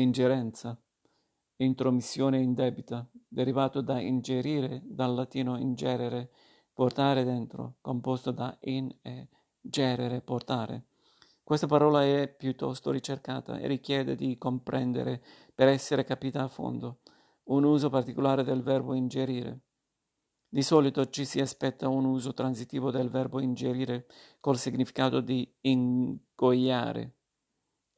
Ingerenza. Intromissione indebita, derivato da ingerire, dal latino ingerere, portare dentro, composto da in e gerere, portare. Questa parola è piuttosto ricercata e richiede di comprendere per essere capita a fondo un uso particolare del verbo ingerire. Di solito ci si aspetta un uso transitivo del verbo ingerire col significato di ingoiare.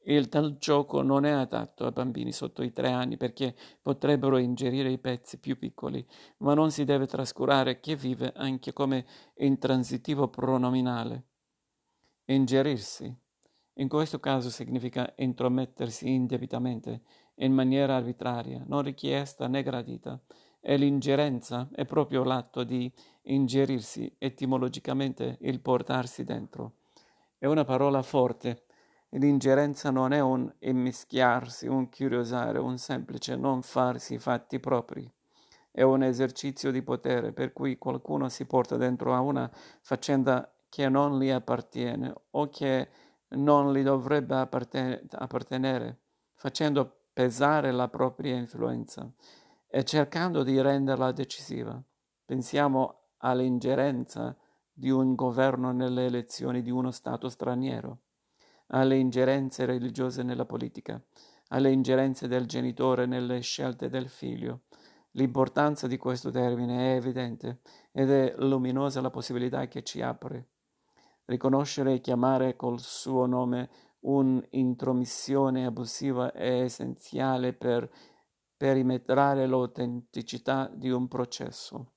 Il tal gioco non è adatto a bambini sotto i tre anni perché potrebbero ingerire i pezzi più piccoli, ma non si deve trascurare che vive anche come intransitivo pronominale. Ingerirsi in questo caso significa intromettersi indebitamente, in maniera arbitraria, non richiesta né gradita, e l'ingerenza è proprio l'atto di ingerirsi, etimologicamente il portarsi dentro. È una parola forte. L'ingerenza non è un immischiarsi, un curiosare, un semplice non farsi fatti propri. È un esercizio di potere per cui qualcuno si porta dentro a una faccenda che non gli appartiene o che non gli dovrebbe appartenere, facendo pesare la propria influenza e cercando di renderla decisiva. Pensiamo all'ingerenza di un governo nelle elezioni di uno Stato straniero, alle ingerenze religiose nella politica, alle ingerenze del genitore nelle scelte del figlio. L'importanza di questo termine è evidente ed è luminosa la possibilità che ci apre Riconoscere e chiamare col suo nome un'intromissione abusiva è essenziale per perimetrare l'autenticità di un processo.